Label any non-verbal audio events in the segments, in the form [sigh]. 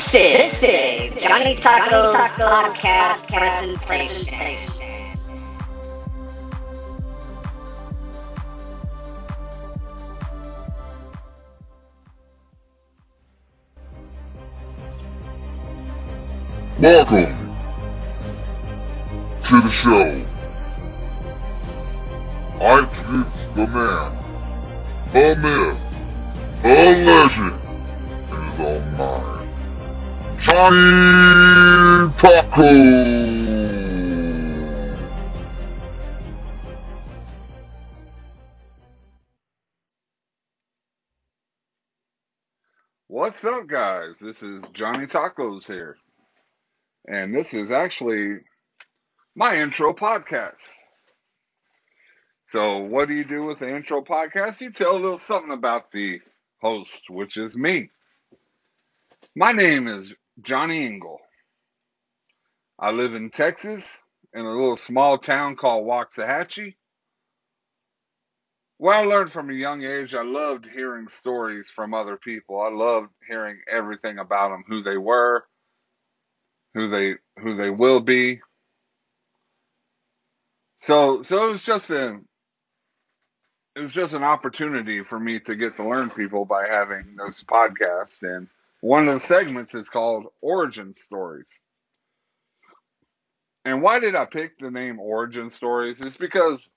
This is, this is Johnny Taco's, podcast, presentation. Welcome to the show. I introduce the man, the myth, the legend, and his own mind, Johnny Taco. What's up, guys? This is Johnny Tacos here. And this is actually my intro podcast. So, what do you do with the intro podcast? You tell a little something about the host, which is me. My name is Johnny Engel. I live in Texas in a little small town called Waxahachie. Where I learned from a young age, I loved hearing stories from other people. I loved hearing everything about them, who they were, who they who they will be. So so it was just a it was just an opportunity for me to get to learn people by having this podcast and one of the segments is called Origin Stories. And why did I pick the name Origin Stories? It's because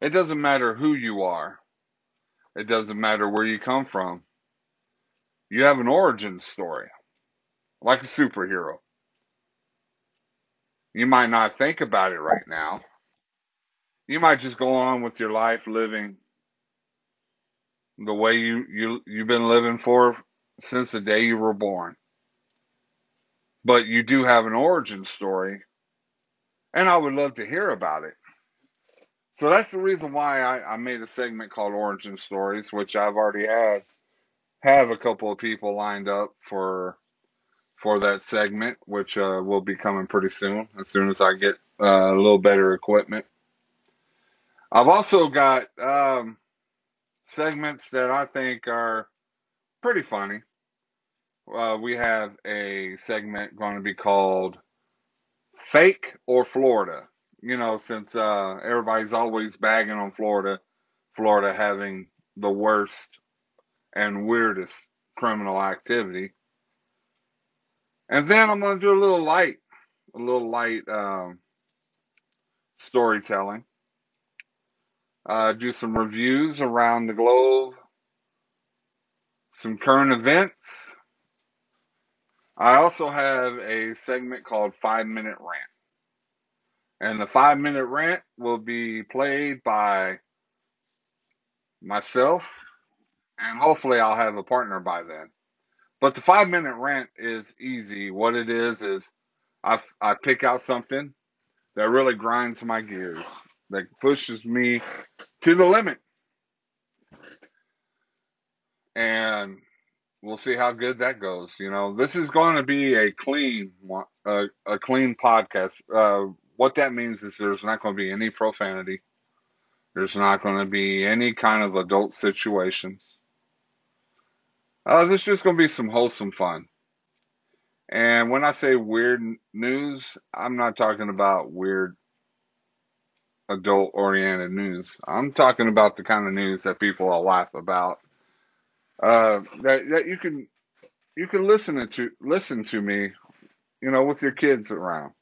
it doesn't matter who you are. It doesn't matter where you come from. You have an origin story like a superhero. You might not think about it right now. You might just go on with your life living the way you, you you've been living for since the day you were born. But you do have an origin story, and I would love to hear about it. So that's the reason why I, I made a segment called Origin Stories, which I've already had have a couple of people lined up for for that segment, which uh, will be coming pretty soon, as soon as I get uh, a little better equipment. I've also got um, segments that I think are pretty funny. Uh, we have a segment going to be called Fake or Florida. You know, since uh, everybody's always bagging on Florida, Florida having the worst and weirdest criminal activity. And then I'm going to do a little light, a little light um, storytelling. Uh, do some reviews around the globe, some current events. I also have a segment called Five Minute Rant. And the five minute rant will be played by myself, and hopefully, I'll have a partner by then. But the five minute rant is easy. What it is is I I pick out something that really grinds my gears, that pushes me to the limit, and we'll see how good that goes. You know, this is going to be a clean a, clean podcast. Uh, what that means is there's not going to be any profanity. There's not going to be any kind of adult situations. Uh, this is just going to be some wholesome fun. And when I say weird news, I'm not talking about weird adult oriented news. I'm talking about the kind of news that people will laugh about. Uh, that that you can you can listen to listen to me, you know, with your kids around.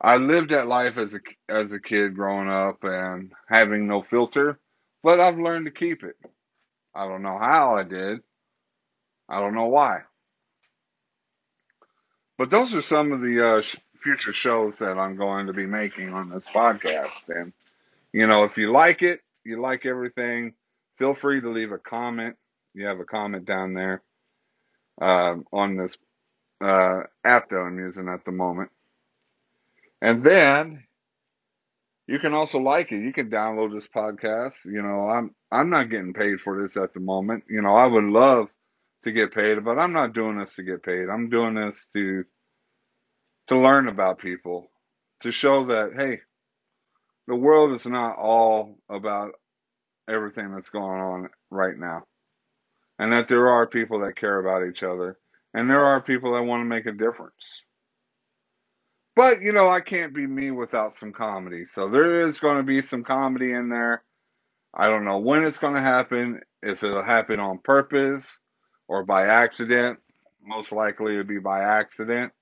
I lived that life as a as a kid growing up and having no filter, but I've learned to keep it. I don't know how I did. I don't know why. But those are some of the uh, future shows that I'm going to be making on this podcast. And, you know, if you like it, you like everything, feel free to leave a comment. You have a comment down there uh, on this uh, app that I'm using at the moment. And then you can also like it. You can download this podcast. You know, I'm I'm not getting paid for this at the moment. You know, I would love to get paid, but I'm not doing this to get paid. I'm doing this to to learn about people, to show that hey, the world is not all about everything that's going on right now. and that there are people that care about each other, and there are people that want to make a difference. But, you know, I can't be me without some comedy. So there is going to be some comedy in there. I don't know when it's going to happen, if it'll happen on purpose or by accident. Most likely it'll be by accident.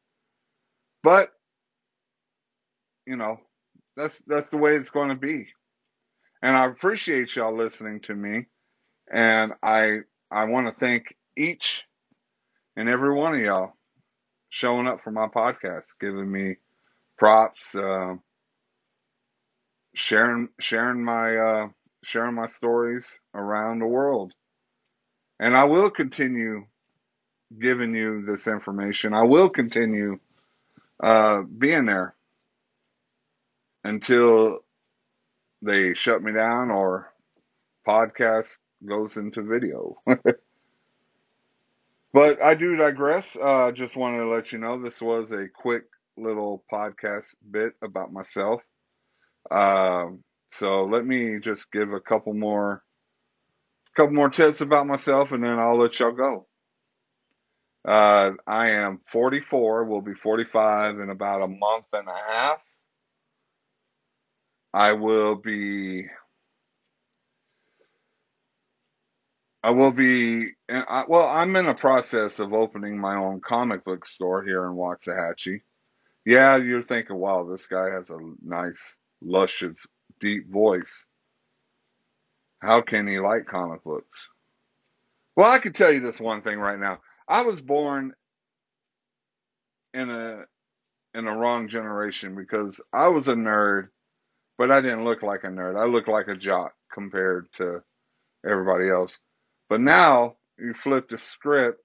But, you know, that's that's the way it's going to be. And I appreciate y'all listening to me. And I I want to thank each and every one of y'all showing up for my podcast, giving me props, uh, sharing sharing my uh, sharing my stories around the world. And I will continue giving you this information. I will continue uh, being there until they shut me down or podcast goes into video. [laughs] but I do digress. Uh, just wanted to let you know this was a quick little podcast bit about myself. Um, so let me just give a couple more, couple more tips about myself, and then I'll let y'all go. Uh, I am 44. Will be 45 in about a month and a half. I will be. I will be. I, well, I'm in the process of opening my own comic book store here in Waxahachie. Yeah, you're thinking, wow, this guy has a nice, luscious, deep voice. How can he like comic books? Well, I can tell you this one thing right now. I was born in a in a wrong generation because I was a nerd, but I didn't look like a nerd. I looked like a jock compared to everybody else. But now you flip the script.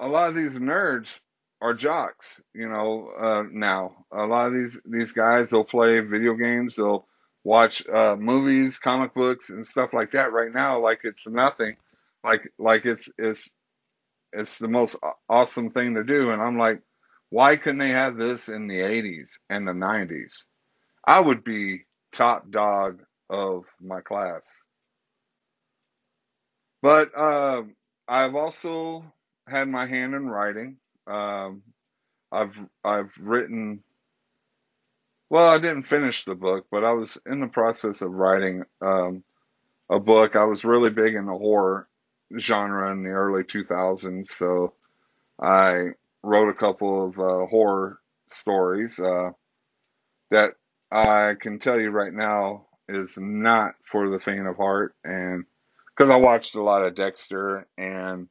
A lot of these nerds are jocks, you know, uh, now. A lot of these these guys they'll play video games, they'll watch uh, movies, comic books and stuff like that right now like it's nothing. Like like it's it's it's the most awesome thing to do and I'm like why couldn't they have this in the 80s and the 90s? I would be top dog of my class. But uh, I've also had my hand in writing. Um, I've I've written. Well, I didn't finish the book, but I was in the process of writing um, a book. I was really big in the horror genre in the early 2000s, so I wrote a couple of uh, horror stories uh, that I can tell you right now is not for the faint of heart, and because I watched a lot of Dexter and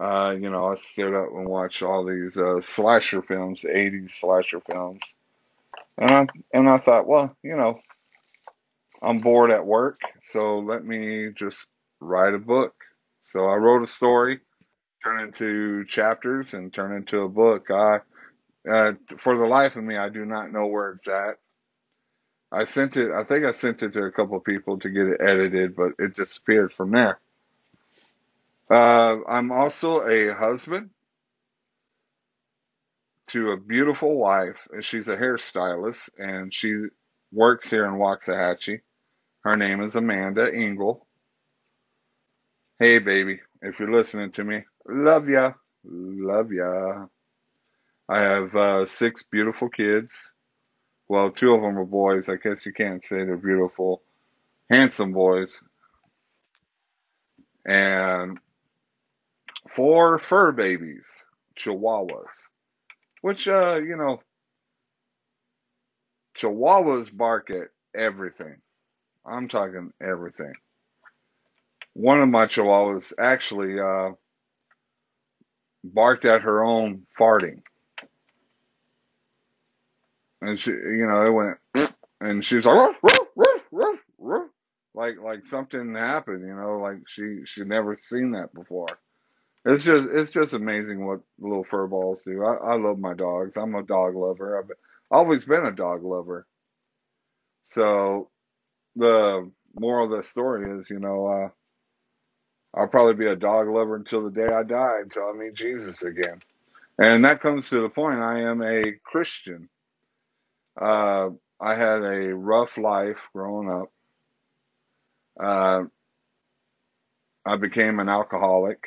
uh, you know, I stood up and watched all these uh, slasher films, 80s slasher films. And I, and I thought, well, you know, I'm bored at work, so let me just write a book. So I wrote a story, turn into chapters, and turn into a book. I, uh, for the life of me, I do not know where it's at. I sent it, I think I sent it to a couple of people to get it edited, but it disappeared from there. Uh, I'm also a husband to a beautiful wife. And she's a hairstylist and she works here in Waxahachie. Her name is Amanda Engel. Hey, baby, if you're listening to me, love ya. Love ya. I have uh, six beautiful kids. Well, two of them are boys. I guess you can't say they're beautiful, handsome boys. And four fur babies, chihuahuas, which, uh, you know, chihuahuas bark at everything. I'm talking everything. One of my chihuahuas actually uh, barked at her own farting. And she, you know, it went, and she's like, ruff, ruff, ruff, ruff, ruff. like, like something happened, you know, like she, she never seen that before. It's just it's just amazing what little fur balls do. I, I love my dogs. I'm a dog lover. I've always been a dog lover. So the moral of the story is, you know, uh, I'll probably be a dog lover until the day I die, until I meet Jesus again. And that comes to the point. I am a Christian. Uh, I had a rough life growing up. Uh, I became an alcoholic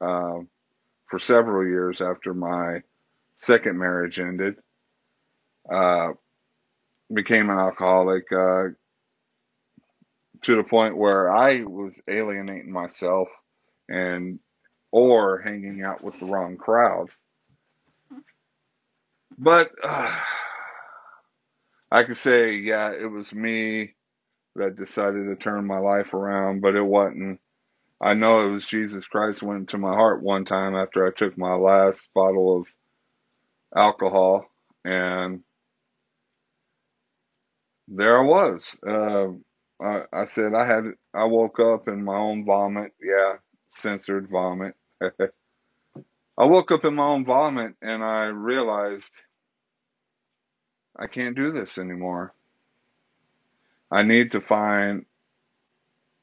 uh, for several years after my second marriage ended. Uh, became an alcoholic uh, to the point where I was alienating myself and or hanging out with the wrong crowd. But uh, I could say, yeah, it was me that decided to turn my life around, but it wasn't. I know it was Jesus Christ went into my heart one time after I took my last bottle of alcohol, and there I was. Uh, I, I said I had. I woke up in my own vomit. Yeah, censored vomit. [laughs] I woke up in my own vomit, and I realized I can't do this anymore. I need to find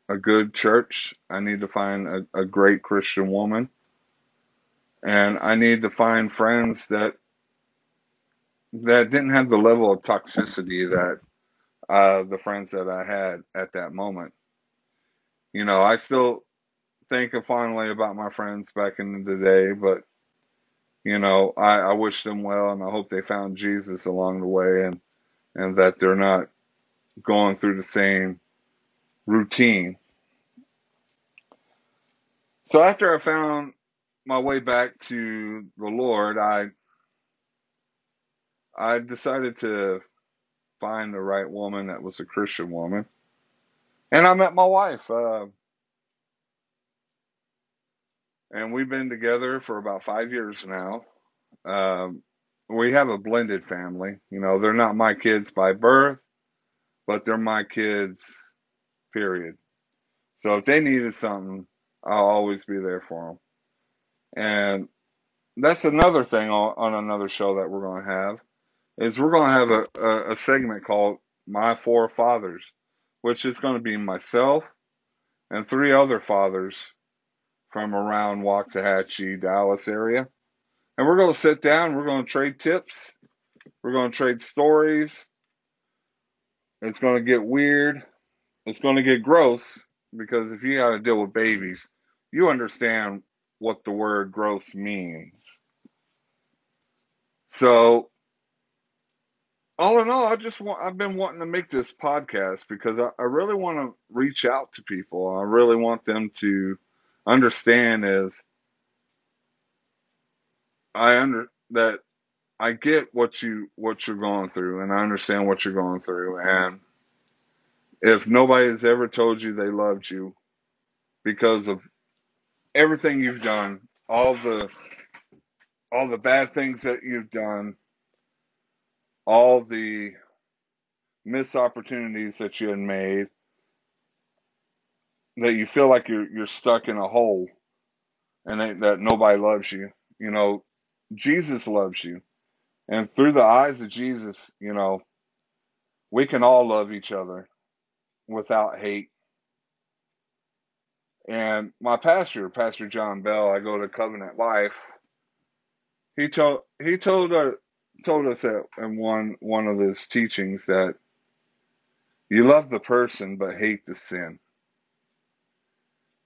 a good church. I need to find a, a great Christian woman. And I need to find friends that that didn't have the level of toxicity that uh, the friends that I had at that moment. You know, I still think fondly about my friends back in the day, but you know, I, I wish them well and I hope they found Jesus along the way and and that they're not going through the same routine. So after I found my way back to the Lord, I I decided to find the right woman that was a Christian woman, and I met my wife. Uh, and we've been together for about five years now. Um, we have a blended family. You know, they're not my kids by birth, but they're my kids, period. So if they needed something, I'll always be there for them. And that's another thing on, on another show that we're going to have is we're going to have a, a, a segment called My Four Fathers, which is going to be myself and three other fathers from around Waxahachie, Dallas area. And we're going to sit down, we're going to trade tips, we're going to trade stories. It's going to get weird, it's going to get gross because if you got to deal with babies, you understand what the word gross means. So, all in all, I just want, I've been wanting to make this podcast because I, I really want to reach out to people. I really want them to understand is I under that I get what you what you're going through and I understand what you're going through and if nobody has ever told you they loved you because of everything you've done, all the all the bad things that you've done, all the missed opportunities that you had made, that you feel like you're you're stuck in a hole and that, nobody loves you. You know, Jesus loves you. And through the eyes of Jesus, you know, we can all love each other without hate. And my pastor, Pastor John Bell, I go to Covenant Life. He told he told told us that in one one of his teachings that you love the person but hate the sin.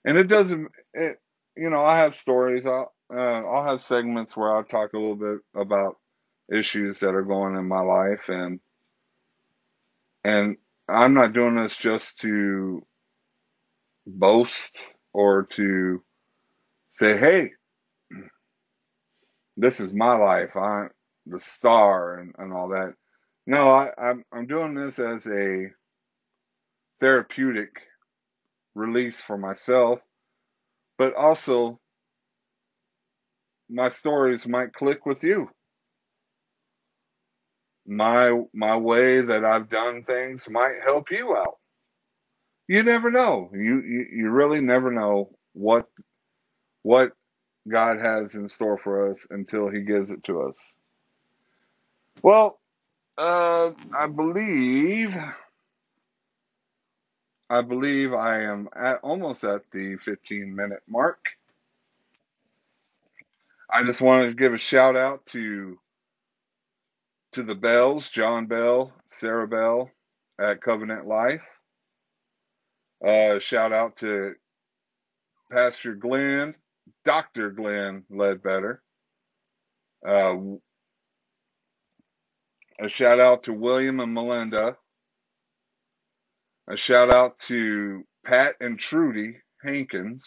And it doesn't it, you know i have stories i'll uh, i'll have segments where i'll talk a little bit about issues that are going in my life and and i'm not doing this just to boast or to say hey this is my life. I'm the star and, and all that no I, I'm, I'm doing this as a therapeutic release for myself, but also my stories might click with you. My my way that I've done things might help you out. You never know. You you, you really never know what what God has in store for us until He gives it to us. Well, uh, I believe I believe I am at almost at the 15 minute mark. I just wanted to give a shout out to to the Bells, John Bell, Sarah Bell at Covenant Life. Uh, shout out to Pastor Glenn, Dr. Glenn Ledbetter. Uh, a shout out to William and Melinda. A shout out to Pat and Trudy Hankins.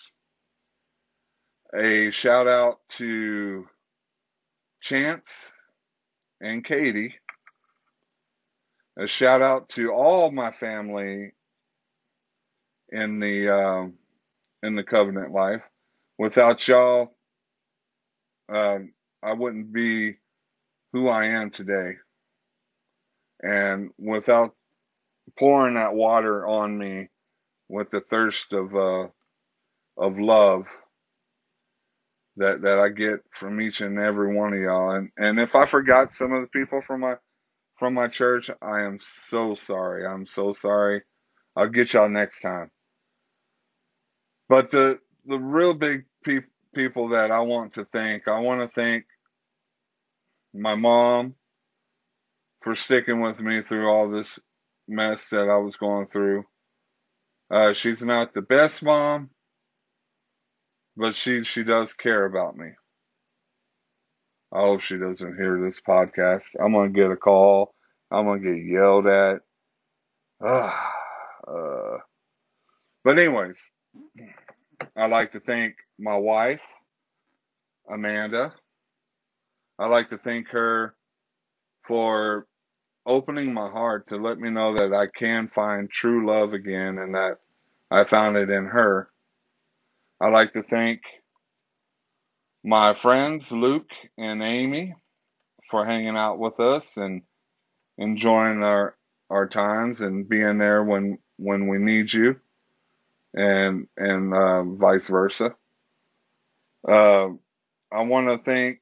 A shout out to Chance and Katie. A shout out to all my family in the um, in the covenant life. Without y'all, um, I wouldn't be who I am today. And without pouring that water on me with the thirst of uh, of love that that I get from each and every one of y'all. And and if I forgot some of the people from my from my church, I am so sorry. I'm so sorry. I'll get y'all next time. But the the real big pe- people that I want to thank, I want to thank my mom for sticking with me through all this mess that I was going through. Uh, she's not the best mom, but she she does care about me. I hope she doesn't hear this podcast. I'm gonna get a call. I'm gonna get yelled at. Uh, but anyways, I'd like to thank my wife, Amanda. I'd like to thank her for opening my heart to let me know that I can find true love again and that I found it in her. I'd like to thank my friends, Luke and Amy, for hanging out with us and enjoying our, our times and being there when, when we need you and, and, uh, vice versa. Uh, I want to thank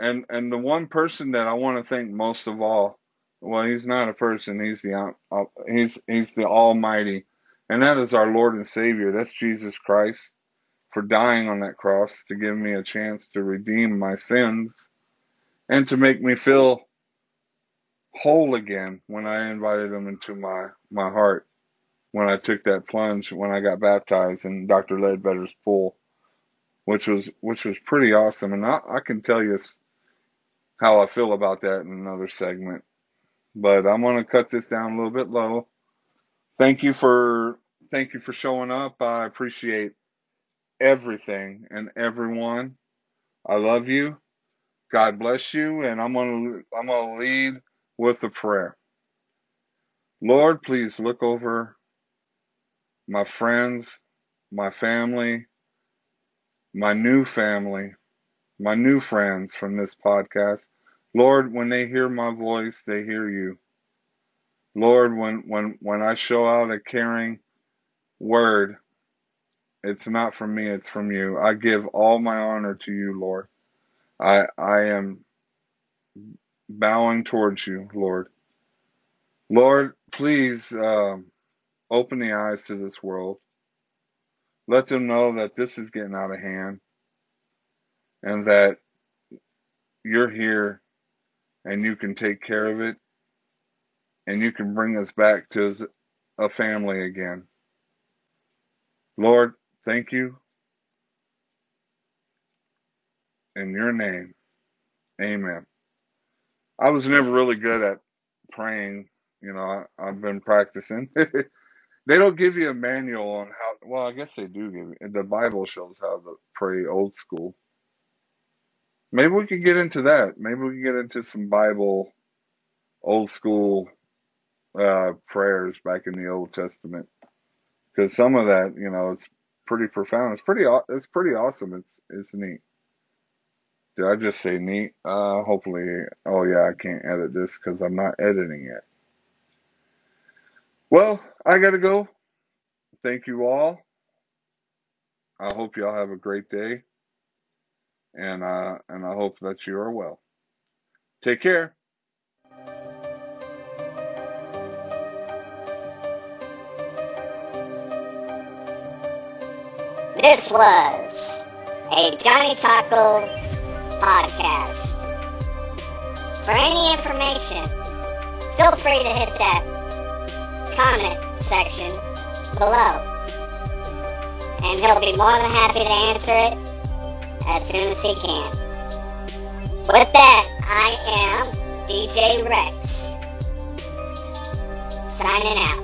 and and the one person that I want to thank most of all, well, he's not a person; he's the uh, he's he's the Almighty, and that is our Lord and Savior. That's Jesus Christ for dying on that cross to give me a chance to redeem my sins and to make me feel whole again when I invited him into my my heart when I took that plunge when I got baptized in Dr. Ledbetter's pool, which was which was pretty awesome. And I, I can tell you how I feel about that in another segment. But I'm to cut this down a little bit low. Thank you for thank you for showing up. I appreciate everything and everyone. I love you. God bless you and I'm to I'm to lead with a prayer. Lord, please look over my friends, my family, my new family, my new friends from this podcast. Lord, when they hear my voice, they hear you. Lord, when when when I show out a caring word, it's not from me, it's from you. I give all my honor to you, Lord. I I am bowing towards you, Lord. Lord, please um, open the eyes to this world. Let them know that this is getting out of hand and that you're here and you can take care of it and you can bring us back to a family again. Lord, thank you. In your name, amen. I was never really good at praying. You know, I, have been practicing. [laughs] they don't give you a manual on how, well, I guess they do give you. The Bible shows how to pray old school. Maybe we could get into that. Maybe we could get into some Bible, old school uh, prayers back in the Old Testament, because some of that, you know, it's pretty profound. It's pretty. It's pretty awesome. It's it's neat. Did I just say neat? Uh, hopefully. Oh yeah, I can't edit this because I'm not editing it. Well, I gotta go. Thank you all. I hope y'all have a great day and uh, and I hope that you are well. Take care. This was a Johnny Taco podcast. For any information, feel free to hit that comment section below. And he'll be more than happy to answer it as soon as he can. With that, I am DJ Rex. Signing out.